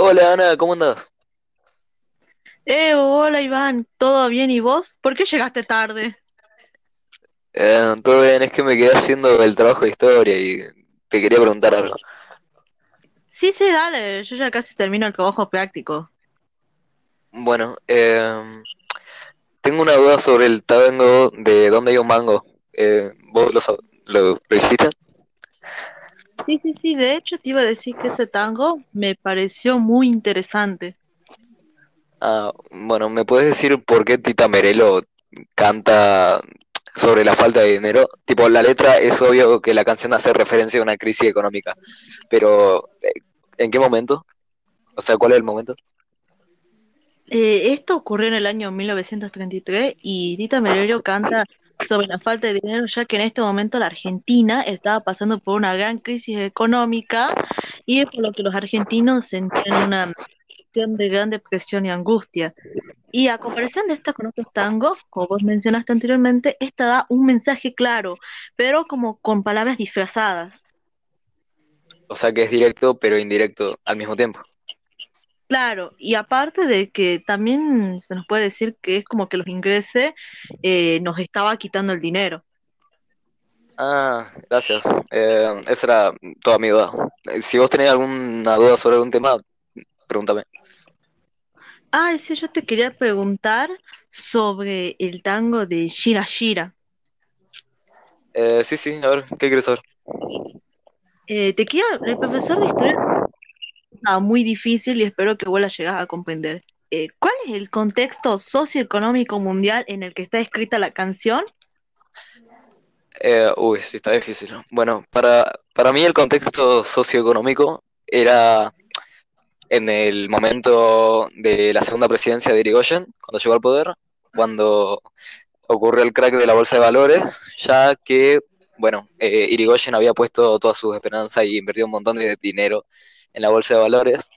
Hola Ana, ¿cómo andás? Eh, hola Iván, ¿todo bien y vos? ¿Por qué llegaste tarde? Eh, todo bien, es que me quedé haciendo el trabajo de historia y te quería preguntar algo. Sí, sí, dale, yo ya casi termino el trabajo práctico. Bueno, eh, tengo una duda sobre el tango de dónde hay un mango. Eh, ¿vos lo, lo, lo hiciste? Sí, sí, sí, de hecho te iba a decir que ese tango me pareció muy interesante. Ah, bueno, ¿me puedes decir por qué Tita Merelo canta sobre la falta de dinero? Tipo, la letra es obvio que la canción hace referencia a una crisis económica, pero eh, ¿en qué momento? O sea, ¿cuál es el momento? Eh, esto ocurrió en el año 1933 y Tita Merelo canta sobre la falta de dinero, ya que en este momento la Argentina estaba pasando por una gran crisis económica y es por lo que los argentinos sentían una situación de gran depresión y angustia. Y a comparación de esta con otros tangos, como vos mencionaste anteriormente, esta da un mensaje claro, pero como con palabras disfrazadas. O sea, que es directo pero indirecto al mismo tiempo. Claro, y aparte de que también se nos puede decir que es como que los ingleses eh, nos estaba quitando el dinero. Ah, gracias. Eh, esa era toda mi duda. Eh, Si vos tenés alguna duda sobre algún tema, pregúntame. Ah, sí, yo te quería preguntar sobre el tango de Shira Shira. Eh, sí, sí, a ver, ¿qué quieres saber? Eh, te quería, el profesor de historia Muy difícil y espero que vos la llegas a comprender. Eh, ¿cuál es el contexto socioeconómico mundial en el que está escrita la canción? Eh, uy, sí, está difícil. Bueno, para, para mí el contexto socioeconómico era en el momento de la segunda presidencia de Irigoyen, cuando llegó al poder, cuando ocurrió el crack de la bolsa de valores, ya que, bueno, eh, Irigoyen había puesto todas sus esperanzas y invertido un montón de dinero en la bolsa de valores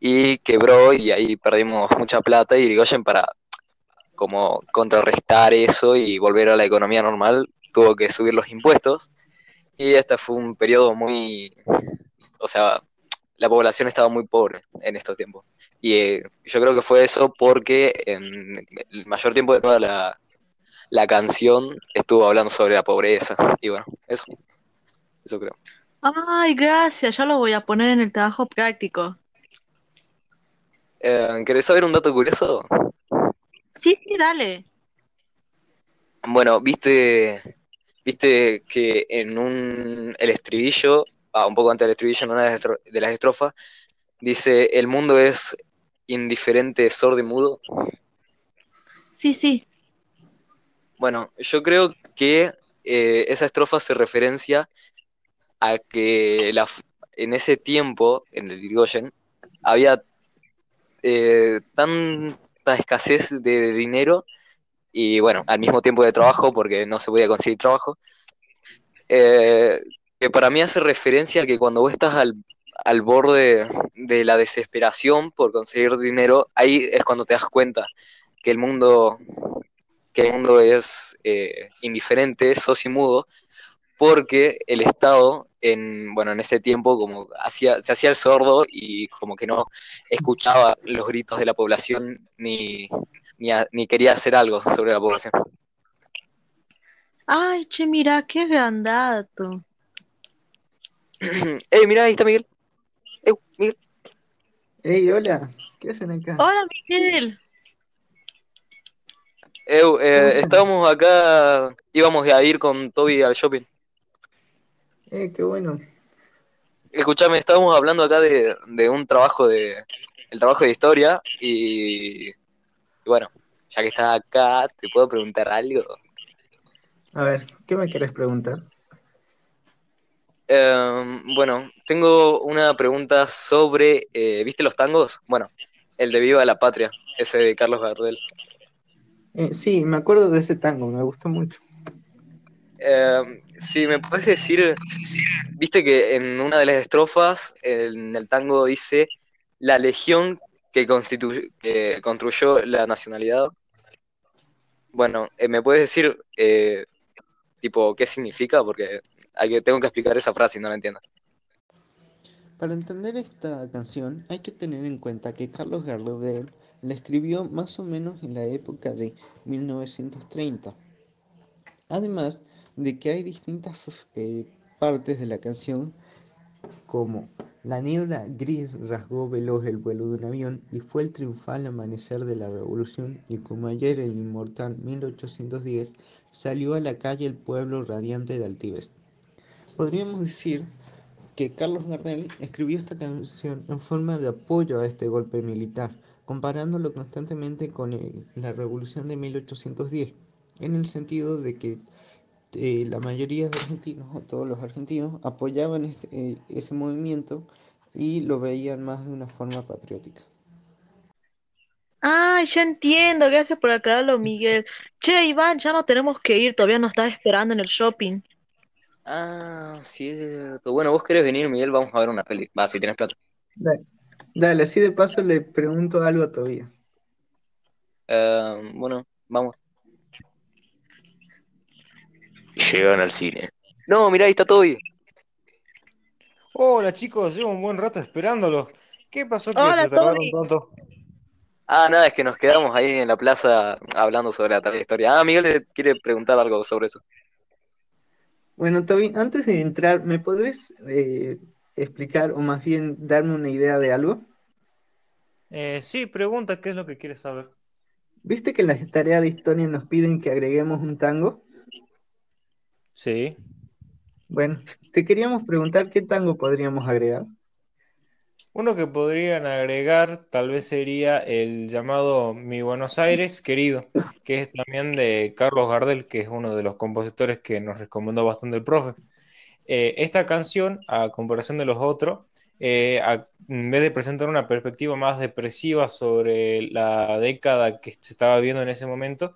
y quebró y ahí perdimos mucha plata y Irigoyen para como contrarrestar eso y volver a la economía normal tuvo que subir los impuestos y este fue un periodo muy, o sea, la población estaba muy pobre en estos tiempos. Y eh, yo creo que fue eso porque en el mayor tiempo de toda la, la canción estuvo hablando sobre la pobreza. Y bueno, eso, eso creo. Ay, gracias, ya lo voy a poner en el trabajo práctico. Eh, ¿Querés saber un dato curioso? Sí, sí, dale. Bueno, viste, viste que en un el estribillo, ah, un poco antes del estribillo, en una de las estrofas, dice el mundo es indiferente, sordo y mudo. Sí, sí. Bueno, yo creo que eh, esa estrofa hace referencia a que la, en ese tiempo, en el Irigoyen, había eh, tanta escasez de dinero y bueno, al mismo tiempo de trabajo, porque no se podía conseguir trabajo, eh, que para mí hace referencia a que cuando vos estás al, al borde de la desesperación por conseguir dinero, ahí es cuando te das cuenta que el mundo, que el mundo es eh, indiferente, mudo porque el Estado en, bueno, en ese tiempo como hacía, se hacía el sordo y como que no escuchaba los gritos de la población ni, ni, a- ni quería hacer algo sobre la población. Ay, che, mira, qué gran dato. ¡Ey, mira, ahí está Miguel! ¡Eh, Miguel! Hey, hola, ¿qué hacen acá? Hola, Miguel. ¿Cómo eh, estábamos acá, íbamos a ir con Toby al shopping. Eh, qué bueno. Escuchame, estábamos hablando acá de, de un trabajo de, el trabajo de historia y, y bueno, ya que estás acá, ¿te puedo preguntar algo? A ver, ¿qué me querés preguntar? Eh, bueno, tengo una pregunta sobre, eh, ¿viste los tangos? Bueno, el de Viva la Patria, ese de Carlos Gardel. Eh, sí, me acuerdo de ese tango, me gustó mucho. Eh, si me puedes decir, viste que en una de las estrofas, en el tango dice la legión que, que construyó la nacionalidad. Bueno, eh, ¿me puedes decir, eh, tipo, qué significa? Porque hay que, tengo que explicar esa frase y no la entiendo. Para entender esta canción hay que tener en cuenta que Carlos Gardel la escribió más o menos en la época de 1930. Además de que hay distintas eh, partes de la canción como la niebla gris rasgó veloz el vuelo de un avión y fue el triunfal amanecer de la revolución y como ayer el inmortal 1810 salió a la calle el pueblo radiante de altivez. Podríamos decir que Carlos Gardel escribió esta canción en forma de apoyo a este golpe militar, comparándolo constantemente con la revolución de 1810, en el sentido de que eh, la mayoría de argentinos, o todos los argentinos, apoyaban este, eh, ese movimiento y lo veían más de una forma patriótica. Ay, ya entiendo, gracias por aclararlo, Miguel. Che, Iván, ya no tenemos que ir, todavía nos estás esperando en el shopping. Ah, cierto. Bueno, vos querés venir, Miguel, vamos a ver una peli. Va, si tienes plata. Dale, dale, así de paso le pregunto algo a Tobias. Eh, bueno, vamos. Llegan al cine. No, mirá, ahí está Toby. Hola chicos, llevo un buen rato esperándolos. ¿Qué pasó que Hola, se tardaron Toby. tanto? Ah, nada, es que nos quedamos ahí en la plaza hablando sobre la trayectoria. Ah, Miguel le quiere preguntar algo sobre eso. Bueno, Toby, antes de entrar, ¿me podés eh, explicar o más bien darme una idea de algo? Eh, sí, pregunta qué es lo que quieres saber. ¿Viste que en la tarea de historia nos piden que agreguemos un tango? Sí. Bueno, te queríamos preguntar qué tango podríamos agregar. Uno que podrían agregar tal vez sería el llamado Mi Buenos Aires, querido, que es también de Carlos Gardel, que es uno de los compositores que nos recomendó bastante el profe. Eh, esta canción, a comparación de los otros, eh, a- en vez de presentar una perspectiva más depresiva sobre la década que se estaba viendo en ese momento,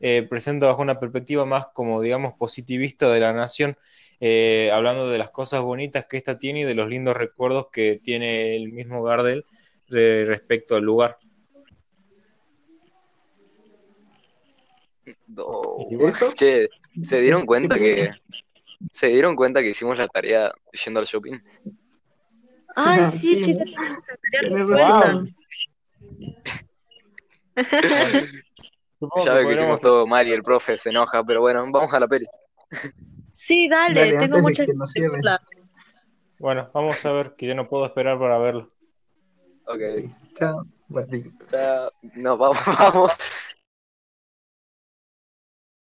eh, presenta bajo una perspectiva más como, digamos, positivista de la nación, eh, hablando de las cosas bonitas que esta tiene y de los lindos recuerdos que tiene el mismo Gardel re- respecto al lugar. Che, ¿se dieron ¿Qué cuenta que se dieron cuenta que hicimos la tarea yendo al shopping? Ay, sí, Sí, chicas, razón. bueno, supongo Ya que ve que hicimos todo mal y el profe se enoja, pero bueno, vamos a la peli. Sí, dale, Dale, tengo muchas. Bueno, vamos a ver, que yo no puedo esperar para verlo. Ok, chao. Ya nos vamos, vamos.